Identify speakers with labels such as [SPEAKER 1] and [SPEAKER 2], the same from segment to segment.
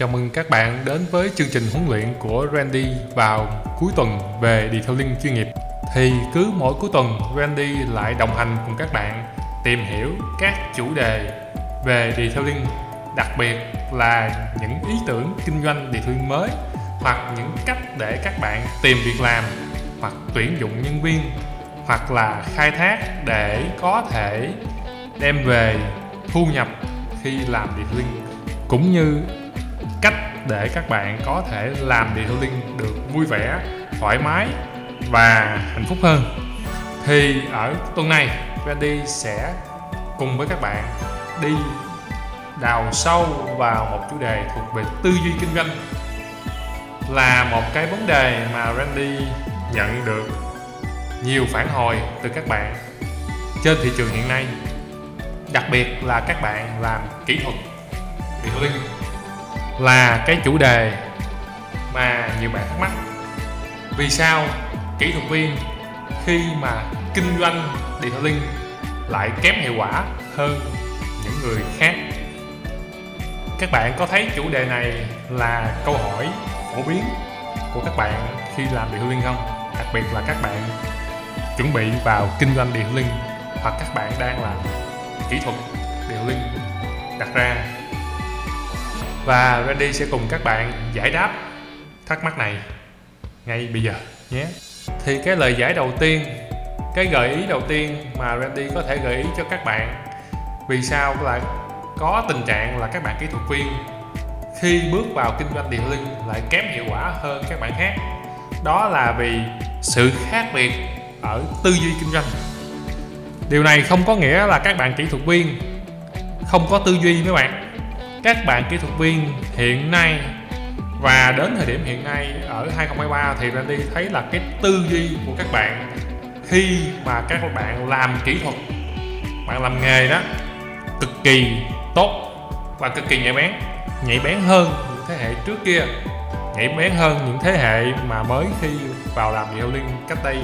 [SPEAKER 1] Chào mừng các bạn đến với chương trình huấn luyện của Randy vào cuối tuần về detailing chuyên nghiệp. Thì cứ mỗi cuối tuần Randy lại đồng hành cùng các bạn tìm hiểu các chủ đề về detailing, đặc biệt là những ý tưởng kinh doanh detailing mới hoặc những cách để các bạn tìm việc làm hoặc tuyển dụng nhân viên hoặc là khai thác để có thể đem về thu nhập khi làm detailing cũng như cách để các bạn có thể làm detailing được vui vẻ, thoải mái và hạnh phúc hơn. Thì ở tuần này, Randy sẽ cùng với các bạn đi đào sâu vào một chủ đề thuộc về tư duy kinh doanh, là một cái vấn đề mà Randy nhận được nhiều phản hồi từ các bạn trên thị trường hiện nay, đặc biệt là các bạn làm kỹ thuật detailing là cái chủ đề mà nhiều bạn thắc mắc. Vì sao kỹ thuật viên khi mà kinh doanh detailing lại kém hiệu quả hơn những người khác? Các bạn có thấy chủ đề này là câu hỏi phổ biến của các bạn khi làm detailing không? Đặc biệt là các bạn chuẩn bị vào kinh doanh detailing hoặc các bạn đang làm kỹ thuật detailing đặt ra và Randy sẽ cùng các bạn giải đáp thắc mắc này ngay bây giờ nhé. Thì cái lời giải đầu tiên, cái gợi ý đầu tiên mà Randy có thể gợi ý cho các bạn, vì sao lại có tình trạng là các bạn kỹ thuật viên khi bước vào kinh doanh điện linh lại kém hiệu quả hơn các bạn khác? Đó là vì sự khác biệt ở tư duy kinh doanh. Điều này không có nghĩa là các bạn kỹ thuật viên không có tư duy mấy bạn các bạn kỹ thuật viên hiện nay và đến thời điểm hiện nay ở 2023 thì Randy thấy là cái tư duy của các bạn khi mà các bạn làm kỹ thuật, bạn làm nghề đó cực kỳ tốt và cực kỳ nhạy bén nhạy bén hơn những thế hệ trước kia, nhạy bén hơn những thế hệ mà mới khi vào làm detailing cách đây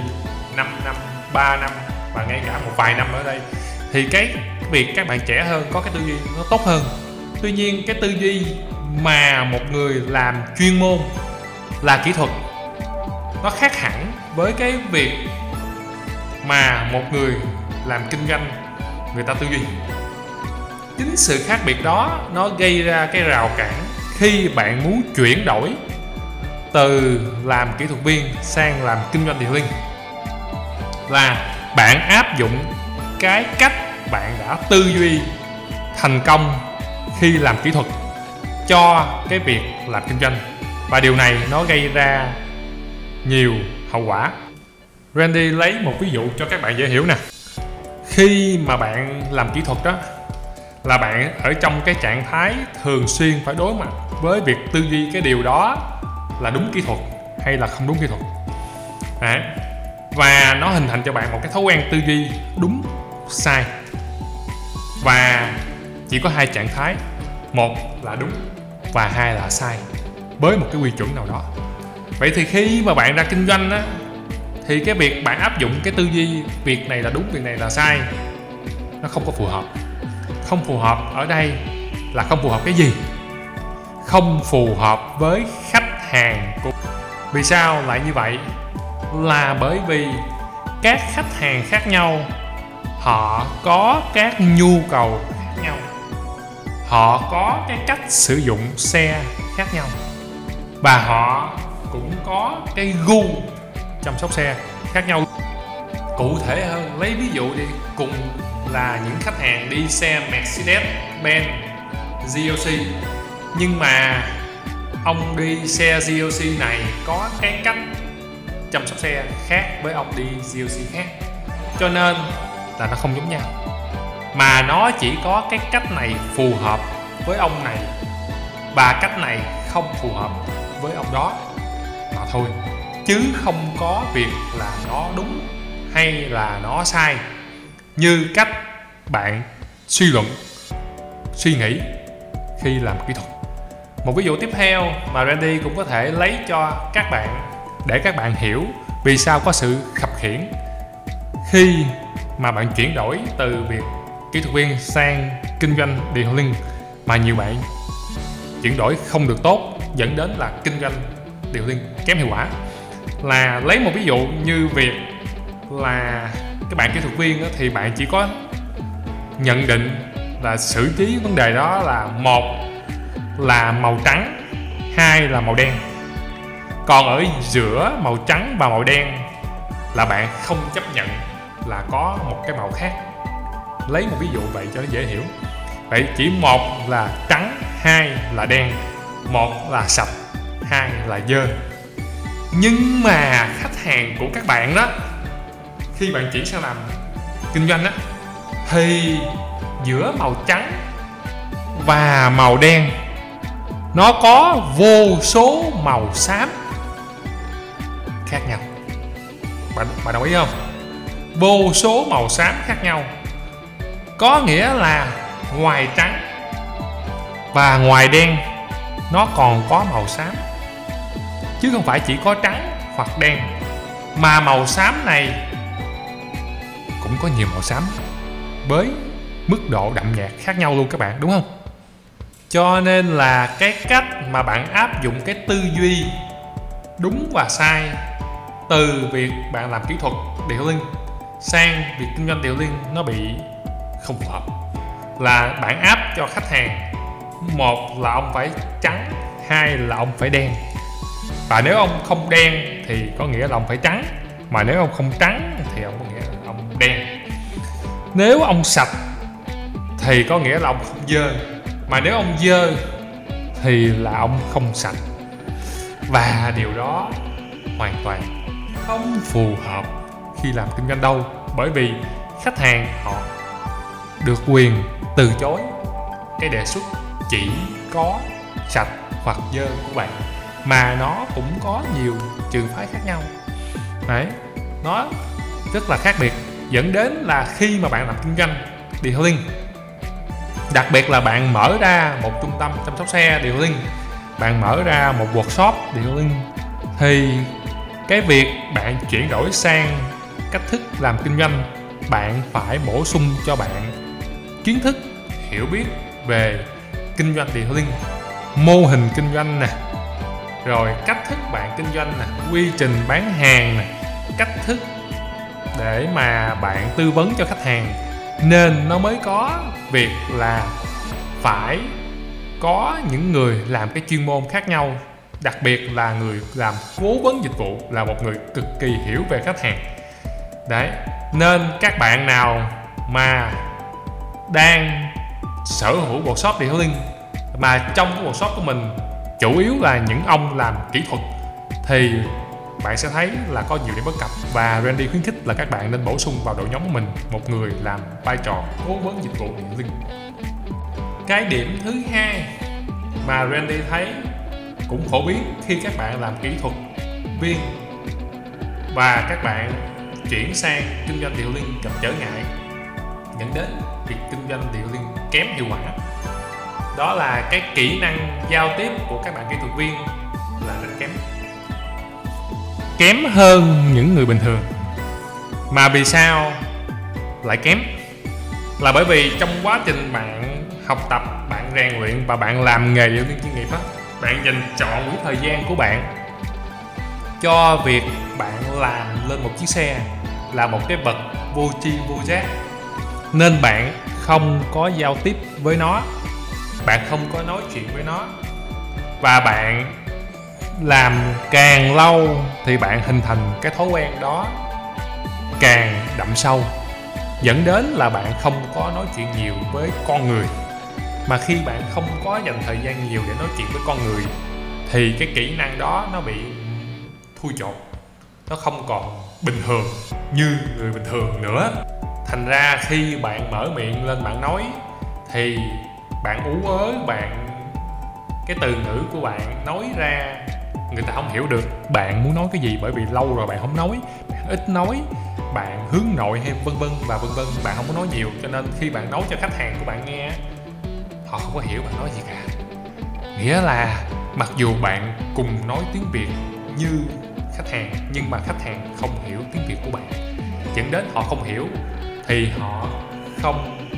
[SPEAKER 1] 5 năm 3 năm và ngay cả một vài năm ở đây. Thì cái việc các bạn trẻ hơn có cái tư duy nó tốt hơn tuy nhiên, cái tư duy mà một người làm chuyên môn là kỹ thuật, nó khác hẳn với cái việc mà một người làm kinh doanh, người ta tư duy. Chính sự khác biệt đó, nó gây ra cái rào cản khi bạn muốn chuyển đổi từ làm kỹ thuật viên sang làm kinh doanh detailing là bạn áp dụng cái cách bạn đã tư duy thành công khi làm kỹ thuật cho cái việc làm kinh doanh. Và điều này nó gây ra nhiều hậu quả. Randy lấy một ví dụ cho các bạn dễ hiểu nè. Khi mà bạn làm kỹ thuật đó, là bạn ở trong cái trạng thái thường xuyên phải đối mặt với việc tư duy cái điều đó là đúng kỹ thuật hay là không đúng kỹ thuật. Đấy. và nó hình thành cho bạn một cái thói quen tư duy đúng, sai. Và chỉ có hai trạng thái. Một là đúng và hai là sai, với một cái quy chuẩn nào đó. Vậy thì khi mà bạn ra kinh doanh á, thì cái việc bạn áp dụng cái tư duy việc này là đúng, việc này là sai, nó không có phù hợp. Không phù hợp ở đây là không phù hợp cái gì? Không phù hợp với khách hàng của vì sao lại như vậy? Là bởi vì các khách hàng khác nhau, họ có các nhu cầu khác nhau họ có cái cách sử dụng xe khác nhau. Và họ cũng có cái gu chăm sóc xe khác nhau. Cụ thể hơn, lấy ví dụ đi, cùng là những khách hàng đi xe Mercedes Benz GLC nhưng mà ông đi xe GLC này có cái cách chăm sóc xe khác với ông đi GLC khác. Cho nên là nó không giống nhau mà nó chỉ có cái cách này phù hợp với ông này. Và cách này không phù hợp với ông đó. Mà thôi, chứ không có việc là nó đúng hay là nó sai. Như cách bạn suy luận, suy nghĩ khi làm kỹ thuật. Một ví dụ tiếp theo mà Randy cũng có thể lấy cho các bạn để các bạn hiểu vì sao có sự khập khiển khi mà bạn chuyển đổi từ việc kỹ thuật viên sang kinh doanh detailing mà nhiều bạn chuyển đổi không được tốt dẫn đến là kinh doanh điều liên kém hiệu quả. Là lấy một ví dụ như việc là các bạn kỹ thuật viên thì bạn chỉ có nhận định là xử trí vấn đề đó là một là màu trắng, hai là màu đen. Còn ở giữa màu trắng và màu đen là bạn không chấp nhận là có một cái màu khác lấy một ví dụ vậy cho nó dễ hiểu. Vậy chỉ một là trắng, hai là đen, một là sạch, hai là dơ. Nhưng mà khách hàng của các bạn đó, khi bạn chuyển sang làm kinh doanh á, thì giữa màu trắng và màu đen, nó có vô số màu xám khác nhau. Bạn bạn đồng ý không? Vô số màu xám khác nhau có nghĩa là ngoài trắng và ngoài đen, nó còn có màu xám. Chứ không phải chỉ có trắng hoặc đen, mà màu xám này cũng có nhiều màu xám với mức độ đậm nhạt khác nhau luôn các bạn, đúng không? Cho nên là cái cách mà bạn áp dụng cái tư duy đúng và sai từ việc bạn làm kỹ thuật điệu linh sang việc kinh doanh điệu linh nó bị không phù hợp. Là bạn áp cho khách hàng. Một là ông phải trắng, hai là ông phải đen. Và nếu ông không đen thì có nghĩa là ông phải trắng. Mà nếu ông không trắng thì ông có nghĩa là ông đen. Nếu ông sạch thì có nghĩa là ông không dơ. Mà nếu ông dơ thì là ông không sạch. Và điều đó hoàn toàn không phù hợp khi làm kinh doanh đâu. Bởi vì khách hàng họ được quyền từ chối. Cái đề xuất chỉ có sạch hoặc dơ của bạn, mà nó cũng có nhiều trường phái khác nhau. Đấy, nó rất là khác biệt, dẫn đến là khi mà bạn làm kinh doanh detailing đặc biệt là bạn mở ra một trung tâm chăm sóc xe detailing bạn mở ra một workshop detailing thì cái việc bạn chuyển đổi sang cách thức làm kinh doanh, bạn phải bổ sung cho bạn kiến thức, hiểu biết về kinh doanh điện detailing mô hình kinh doanh nè, rồi cách thức bạn kinh doanh nè, quy trình bán hàng nè, cách thức để mà bạn tư vấn cho khách hàng. Nên nó mới có việc là phải có những người làm cái chuyên môn khác nhau, đặc biệt là người làm cố vấn dịch vụ, là một người cực kỳ hiểu về khách hàng. Đấy, nên các bạn nào mà đang sở hữu workshop detailing mà trong cái workshop của mình, chủ yếu là những ông làm kỹ thuật, thì bạn sẽ thấy là có nhiều điểm bất cập. Và Randy khuyến khích là các bạn nên bổ sung vào đội nhóm của mình một người làm vai trò cố vấn dịch vụ điện linh cái điểm thứ hai mà Randy thấy cũng phổ biến khi các bạn làm kỹ thuật viên và các bạn chuyển sang kinh doanh điều liên gặp trở ngại dẫn đến việc kinh doanh điều liên kém hiệu quả. Đó là cái kỹ năng giao tiếp của các bạn kỹ thuật viên là rất kém. Kém hơn những người bình thường. Mà vì sao lại kém? Là bởi vì trong quá trình bạn học tập, bạn rèn luyện và bạn làm nghề điều liên chuyên nghiệp á, bạn dành chọn quỹ thời gian của bạn cho việc bạn làm lên một chiếc xe là một cái vật vô chi vô giác nên bạn không có giao tiếp với nó. Bạn không có nói chuyện với nó. Và bạn làm càng lâu thì bạn hình thành cái thói quen đó càng đậm sâu. Dẫn đến là bạn không có nói chuyện nhiều với con người. Mà khi bạn không có dành thời gian nhiều để nói chuyện với con người, thì cái kỹ năng đó nó bị thui chột. Nó không còn bình thường như người bình thường nữa thành ra khi bạn mở miệng lên bạn nói, thì bạn ú ớ bạn, cái từ ngữ của bạn nói ra, người ta không hiểu được bạn muốn nói cái gì bởi vì lâu rồi bạn không nói, bạn ít nói, bạn hướng nội hay vân vân và vân vân, bạn không có nói nhiều. Cho nên khi bạn nói cho khách hàng của bạn nghe, họ không có hiểu bạn nói gì cả. Nghĩa là mặc dù bạn cùng nói tiếng việt như khách hàng, nhưng mà khách hàng không hiểu tiếng việt của bạn. Dẫn đến họ không hiểu thì họ không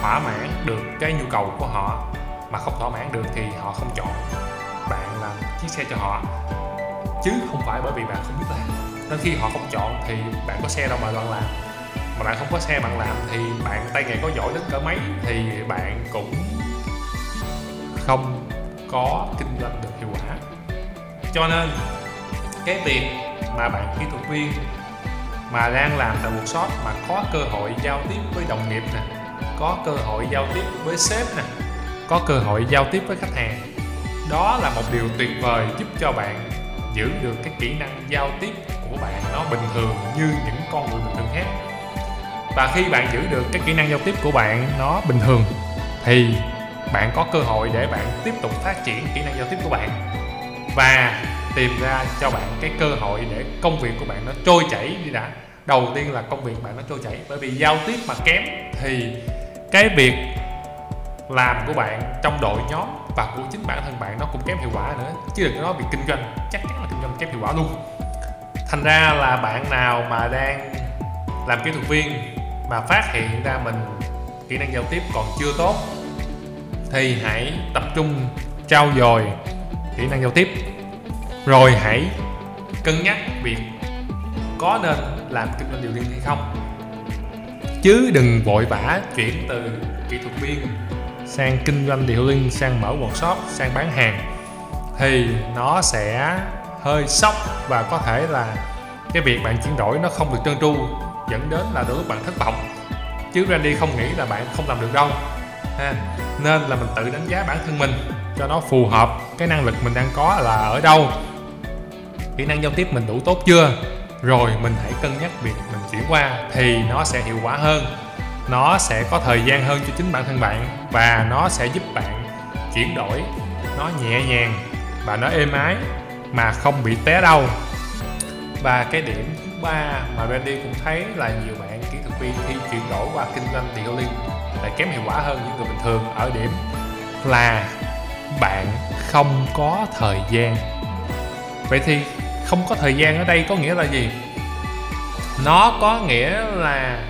[SPEAKER 1] thỏa mãn được cái nhu cầu của họ, mà không thỏa mãn được thì họ không chọn bạn làm chiếc xe cho họ. Chứ không phải bởi vì bạn không biết làm. Nên khi họ không chọn thì bạn có xe đâu mà bạn làm. Mà bạn không có xe bạn làm thì bạn tay nghề có giỏi đến cỡ mấy thì bạn cũng không có kinh doanh được hiệu quả. Cho nên, cái việc mà bạn kỹ thuật viên mà đang làm tại workshop mà có cơ hội giao tiếp với đồng nghiệp nè, có cơ hội giao tiếp với sếp nè, có cơ hội giao tiếp với khách hàng. Đó là một điều tuyệt vời giúp cho bạn giữ được cái kỹ năng giao tiếp của bạn nó bình thường như những con người bình thường khác. Và khi bạn giữ được cái kỹ năng giao tiếp của bạn nó bình thường, thì bạn có cơ hội để bạn tiếp tục phát triển kỹ năng giao tiếp của bạn. Và tìm ra cho bạn cái cơ hội để công việc của bạn nó trôi chảy đi đã. Đầu tiên là công việc bạn nó trôi chảy, bởi vì giao tiếp mà kém thì cái việc làm của bạn trong đội nhóm và của chính bản thân bạn nó cũng kém hiệu quả nữa. Chứ đừng nói việc kinh doanh, chắc chắn là kinh doanh kém hiệu quả luôn. Thành ra là bạn nào mà đang làm kỹ thuật viên mà phát hiện ra mình kỹ năng giao tiếp còn chưa tốt thì hãy tập trung trau dồi kỹ năng giao tiếp rồi hãy cân nhắc việc có nên làm kinh doanh điều riêng hay không. Chứ đừng vội vã chuyển từ kỹ thuật viên sang kinh doanh điều liên sang mở workshop, sang bán hàng. Thì nó sẽ hơi sốc và có thể là cái việc bạn chuyển đổi nó không được trơn tru, dẫn đến là đôi lúc bạn thất vọng. Chứ Randy không nghĩ là bạn không làm được đâu. Ha. nên là mình tự đánh giá bản thân mình cho nó phù hợp, cái năng lực mình đang có là ở đâu kỹ năng giao tiếp mình đủ tốt chưa? Rồi, mình hãy cân nhắc việc mình chuyển qua thì nó sẽ hiệu quả hơn. Nó sẽ có thời gian hơn cho chính bản thân bạn và nó sẽ giúp bạn chuyển đổi. Nó nhẹ nhàng và nó êm ái mà không bị té đâu và cái điểm thứ ba mà Randy cũng thấy là nhiều bạn kỹ thuật viên khi chuyển đổi qua kinh doanh detailing lại kém hiệu quả hơn những người bình thường. Ở điểm là bạn không có thời gian. Vậy thì không có thời gian ở đây có nghĩa là gì? Nó có nghĩa là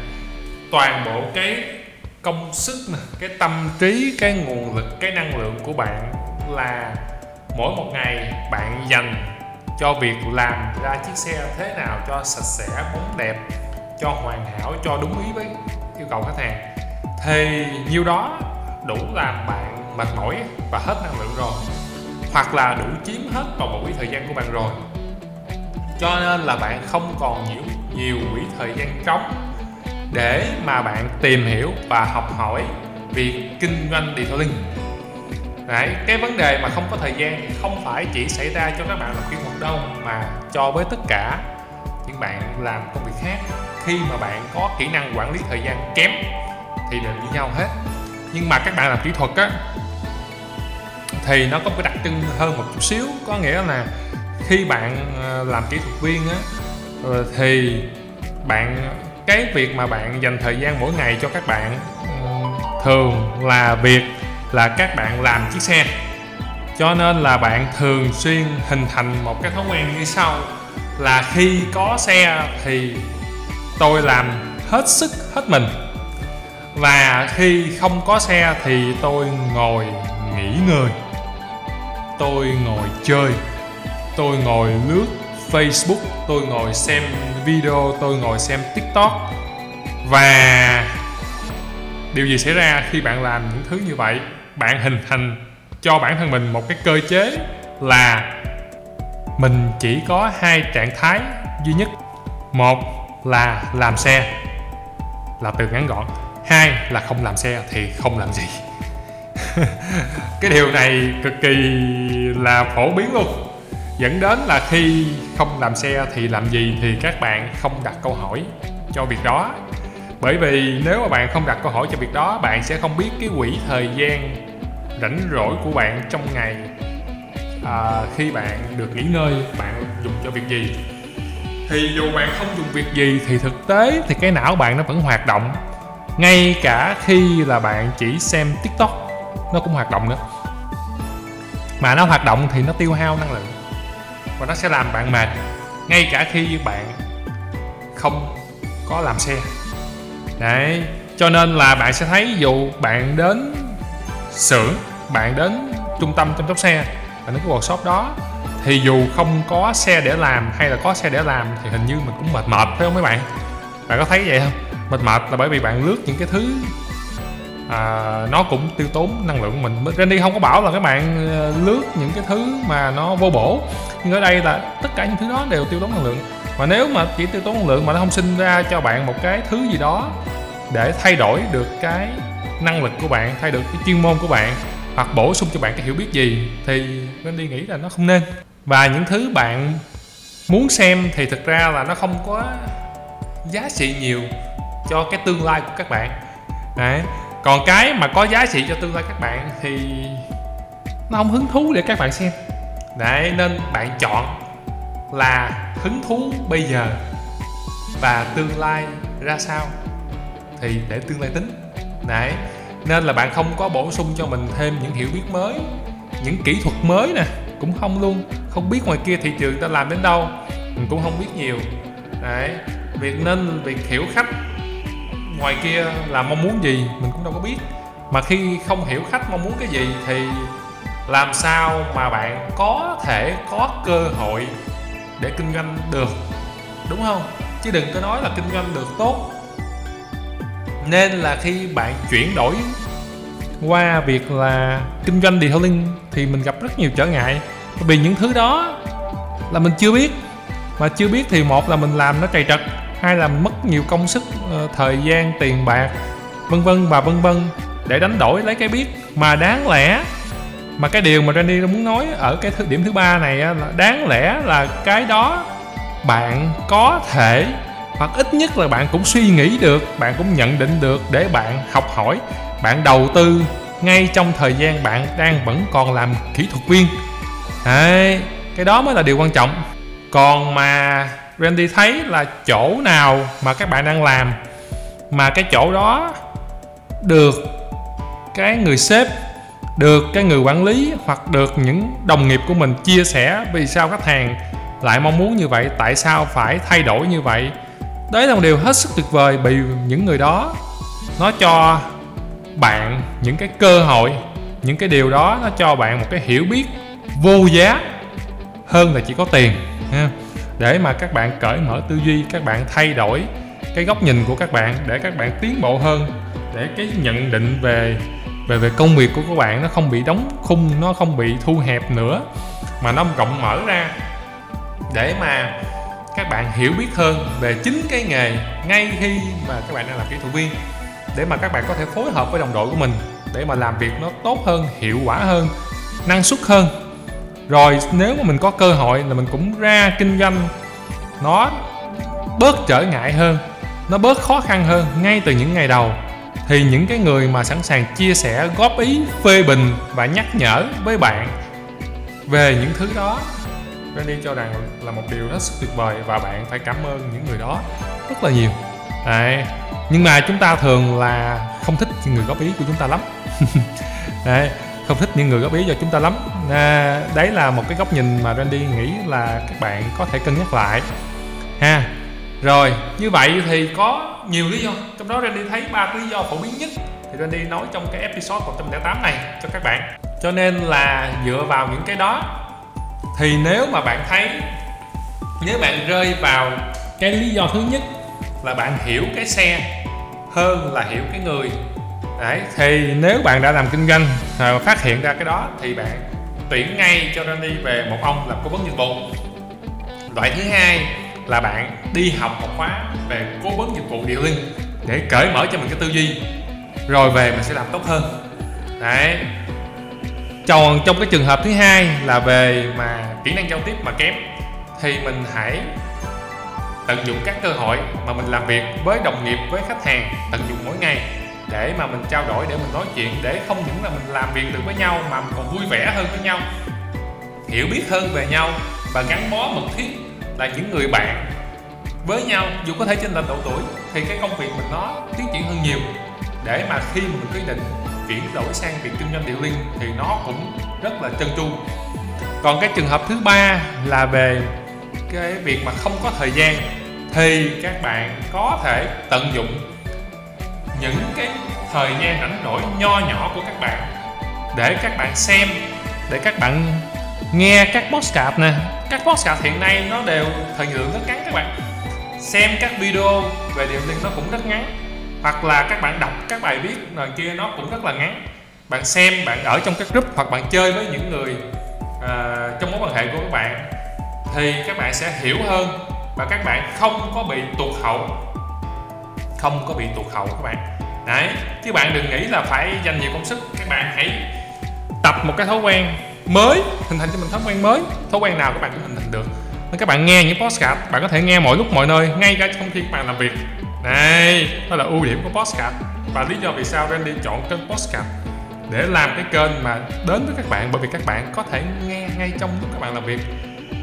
[SPEAKER 1] toàn bộ cái công sức cái tâm trí, cái nguồn lực, cái năng lượng của bạn là mỗi một ngày bạn dành cho việc làm ra chiếc xe thế nào cho sạch sẽ, bóng đẹp, cho hoàn hảo, cho đúng ý với yêu cầu khách hàng. Thì nhiêu đó đủ làm bạn mệt mỏi và hết năng lượng rồi, hoặc là đủ chiếm hết toàn bộ cái thời gian của bạn rồi cho nên là bạn không còn nhiều nhiều quỹ thời gian trống để mà bạn tìm hiểu và học hỏi việc kinh doanh detailing. Đấy, cái vấn đề mà không có thời gian thì không phải chỉ xảy ra cho các bạn làm kỹ thuật đâu mà cho với tất cả những bạn làm công việc khác. Khi mà bạn có kỹ năng quản lý thời gian kém thì đều như nhau hết. Nhưng mà các bạn làm kỹ thuật á thì nó có một cái đặc trưng hơn một chút xíu. Có nghĩa là khi bạn ờ, làm kỹ thuật viên á ờ, thì bạn, cái việc mà bạn dành thời gian mỗi ngày cho các bạn ừ, thường là việc là các bạn làm chiếc xe. Cho nên là bạn thường xuyên hình thành một cái thói quen như sau, là khi có xe thì tôi làm hết sức hết mình. Và khi không có xe thì tôi ngồi nghỉ ngơi. Tôi ngồi chơi tôi ngồi lướt Facebook, tôi ngồi xem video, tôi ngồi xem TikTok. Và điều gì xảy ra khi bạn làm những thứ như vậy? Bạn hình thành, cho bản thân mình một cái cơ chế là mình chỉ có hai trạng thái duy nhất. Một là làm xe, là từ ngắn gọn. Hai là không làm xe thì không làm gì. Cái điều này cực kỳ là phổ biến luôn dẫn đến là khi không làm xe thì làm gì thì các bạn không đặt câu hỏi cho việc đó. Bởi vì nếu mà bạn không đặt câu hỏi cho việc đó bạn sẽ không biết cái quỹ thời gian rảnh rỗi của bạn trong ngày à, khi bạn được nghỉ ngơi bạn dùng cho việc gì. Thì dù bạn không dùng việc gì thì thực tế thì cái não bạn nó vẫn hoạt động. Ngay cả khi là bạn chỉ xem tiktok nó cũng hoạt động nữa. Mà nó hoạt động thì nó tiêu hao năng lượng và nó sẽ làm bạn mệt. Ngay cả khi bạn không có làm xe. Đấy, cho nên là bạn sẽ thấy dù bạn đến xưởng, bạn đến trung tâm chăm sóc xe bạn đến cái workshop đó, thì dù không có xe để làm hay là có xe để làm thì hình như mình cũng mệt mệt, phải không mấy bạn? Bạn có thấy vậy không? Mệt mệt là bởi vì bạn lướt những cái thứ à, nó cũng tiêu tốn năng lượng của mình Randy không có bảo là các bạn ờ, lướt những cái thứ mà nó vô bổ. Nhưng ở đây là tất cả những thứ đó đều tiêu tốn năng lượng. Và nếu mà chỉ tiêu tốn năng lượng mà nó không sinh ra cho bạn một cái thứ gì đó để thay đổi được cái năng lực của bạn thay được cái chuyên môn của bạn hoặc bổ sung cho bạn cái hiểu biết gì thì Randy nghĩ là nó không nên. Và những thứ bạn muốn xem thì thực ra là nó không có giá trị nhiều cho cái tương lai của các bạn. Đấy còn cái mà có giá trị cho tương lai các bạn thì nó không hứng thú để các bạn xem. Đấy nên bạn chọn là hứng thú bây giờ và tương lai ra sao. Thì để tương lai tính. Đấy nên là bạn không có bổ sung cho mình thêm những hiểu biết mới những kỹ thuật mới nè cũng không luôn. Không biết ngoài kia thị trường ta làm đến đâu mình cũng không biết nhiều. Đấy việc nên việc hiểu khách ngoài kia là mong muốn gì mình cũng đâu có biết. Mà khi không hiểu khách mong muốn cái gì thì làm sao mà bạn có thể có cơ hội để kinh doanh được, đúng không? Chứ đừng có nói là kinh doanh được tốt. Nên là khi bạn chuyển đổi qua việc là kinh doanh detailing thì mình gặp rất nhiều trở ngại. Bởi vì những thứ đó là mình chưa biết. Mà chưa biết thì một là mình làm nó trầy trật hay là mất nhiều công sức ờ, thời gian tiền bạc vân vân và vân vân để đánh đổi lấy cái biết mà đáng lẽ mà cái điều mà Randy muốn nói ở cái thứ, điểm thứ ba này là đáng lẽ là cái đó bạn có thể hoặc ít nhất là bạn cũng suy nghĩ được bạn cũng nhận định được để bạn học hỏi bạn đầu tư ngay trong thời gian bạn đang vẫn còn làm kỹ thuật viên. Đấy, cái đó mới là điều quan trọng. Còn mà Randy thấy là chỗ nào mà các bạn đang làm mà cái chỗ đó được cái người sếp, được cái người quản lý hoặc được những đồng nghiệp của mình chia sẻ? Vì sao khách hàng lại mong muốn như vậy? Tại sao phải thay đổi như vậy? Đấy là một điều hết sức tuyệt vời vì những người đó nó cho bạn những cái cơ hội, những cái điều đó nó cho bạn một cái hiểu biết vô giá hơn là chỉ có tiền để mà các bạn cởi mở tư duy, các bạn thay đổi cái góc nhìn của các bạn, để các bạn tiến bộ hơn, để cái nhận định về về về công việc của các bạn nó không bị đóng khung, nó không bị thu hẹp nữa, mà nó rộng mở ra. Để mà các bạn hiểu biết hơn về chính cái nghề ngay khi mà các bạn đang làm kỹ thuật viên, để mà các bạn có thể phối hợp với đồng đội của mình, để mà làm việc nó tốt hơn, hiệu quả hơn, năng suất hơn rồi, nếu mà mình có cơ hội là mình cũng ra kinh doanh, nó bớt trở ngại hơn, nó bớt khó khăn hơn ngay từ những ngày đầu thì những cái người mà sẵn sàng chia sẻ, góp ý, phê bình và nhắc nhở với bạn về những thứ đó, Randy cho rằng là một điều rất tuyệt vời và bạn phải cảm ơn những người đó rất là nhiều Đấy. nhưng mà chúng ta thường là không thích người góp ý của chúng ta lắm Đấy không thích những người góp ý cho chúng ta lắm. À, đấy là một cái góc nhìn mà Randy nghĩ là các bạn có thể cân nhắc lại. Ha rồi như vậy thì có nhiều lý do. Trong đó Randy thấy ba lý do phổ biến nhất. Thì Randy nói trong cái episode 108 này cho các bạn. Cho nên là dựa vào những cái đó thì nếu mà bạn thấy nếu bạn rơi vào cái lý do thứ nhất là bạn hiểu cái xe hơn là hiểu cái người đấy, thì nếu bạn đã làm kinh doanh và phát hiện ra cái đó thì bạn tuyển ngay cho Randy về một ông làm cố vấn dịch vụ. Loại thứ hai là bạn đi học một khóa về cố vấn dịch vụ điều linh để cởi mở cho mình cái tư duy, rồi về mình sẽ làm tốt hơn. Đấy. Còn trong cái trường hợp thứ hai là về mà kỹ năng giao tiếp mà kém, thì mình hãy tận dụng các cơ hội mà mình làm việc với đồng nghiệp, với khách hàng tận dụng mỗi ngày để mà mình trao đổi, để mình nói chuyện, để không những là mình làm việc được với nhau mà mình còn vui vẻ hơn với nhau, hiểu biết hơn về nhau và gắn bó mật thiết là những người bạn với nhau. Dù có thể trên lệch độ tuổi thì cái công việc mình nó tiến triển hơn nhiều. Để mà khi mình quyết định chuyển đổi sang việc kinh doanh điệu linh thì nó cũng rất là chân tru. Còn cái trường hợp thứ ba là về cái việc mà không có thời gian thì các bạn có thể tận dụng những cái thời gian rảnh rỗi nho nhỏ của các bạn. Để các bạn xem để các bạn nghe các podcast nè. Các podcast hiện nay nó đều thời lượng rất ngắn các bạn. Xem các video về điều liên nó cũng rất ngắn. Hoặc là các bạn đọc các bài viết này kia nó cũng rất là ngắn. Bạn xem bạn ở trong các group hoặc bạn chơi với những người uh, trong mối quan hệ của các bạn thì các bạn sẽ hiểu hơn và các bạn không có bị tụt hậu không có bị tụt hậu các bạn. Đấy, chứ bạn đừng nghĩ là phải dành nhiều công sức. Các bạn hãy tập một cái thói quen mới, hình thành cho mình thói quen mới, thói quen nào các bạn cũng hình thành được. Nên các bạn nghe những podcast, bạn có thể nghe mọi lúc, mọi nơi, ngay cả trong khi các bạn làm việc. Này đó là ưu điểm của podcast và lý do vì sao Randy chọn kênh podcast để làm cái kênh mà đến với các bạn, bởi vì các bạn có thể nghe ngay trong lúc các bạn làm việc.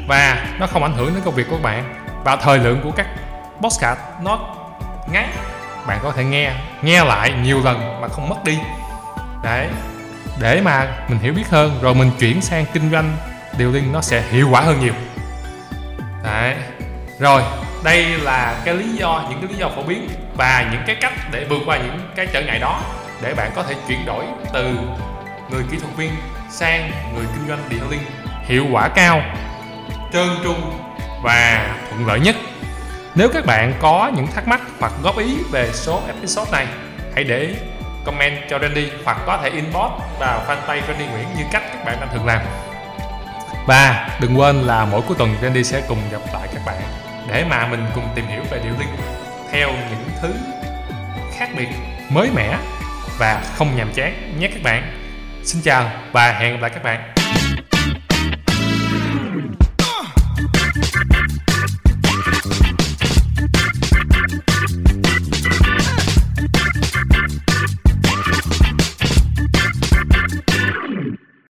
[SPEAKER 1] Và nó không ảnh hưởng đến công việc của các bạn và thời lượng của các podcast, nó ngắn bạn có thể nghe nghe lại nhiều lần mà không mất đi. Đấy, để mà mình hiểu biết hơn rồi mình chuyển sang kinh doanh, điều liên nó sẽ hiệu quả hơn nhiều. Đấy, rồi, đây là cái lý do, những cái lý do phổ biến và những cái cách để vượt qua những cái trở ngại đó để bạn có thể chuyển đổi từ người kỹ thuật viên sang người kinh doanh điện liên hiệu quả cao, trơn tru và thuận lợi nhất nếu các bạn có những thắc mắc hoặc góp ý về số episode này, hãy để comment cho Randy hoặc có thể inbox vào fanpage Randy Nguyễn như cách các bạn đang thường làm. Và đừng quên là mỗi cuối tuần Randy sẽ cùng gặp lại các bạn để mà mình cùng tìm hiểu về điệu linh theo những thứ khác biệt, mới mẻ và không nhàm chán nhé các bạn. Xin chào và hẹn gặp lại các bạn.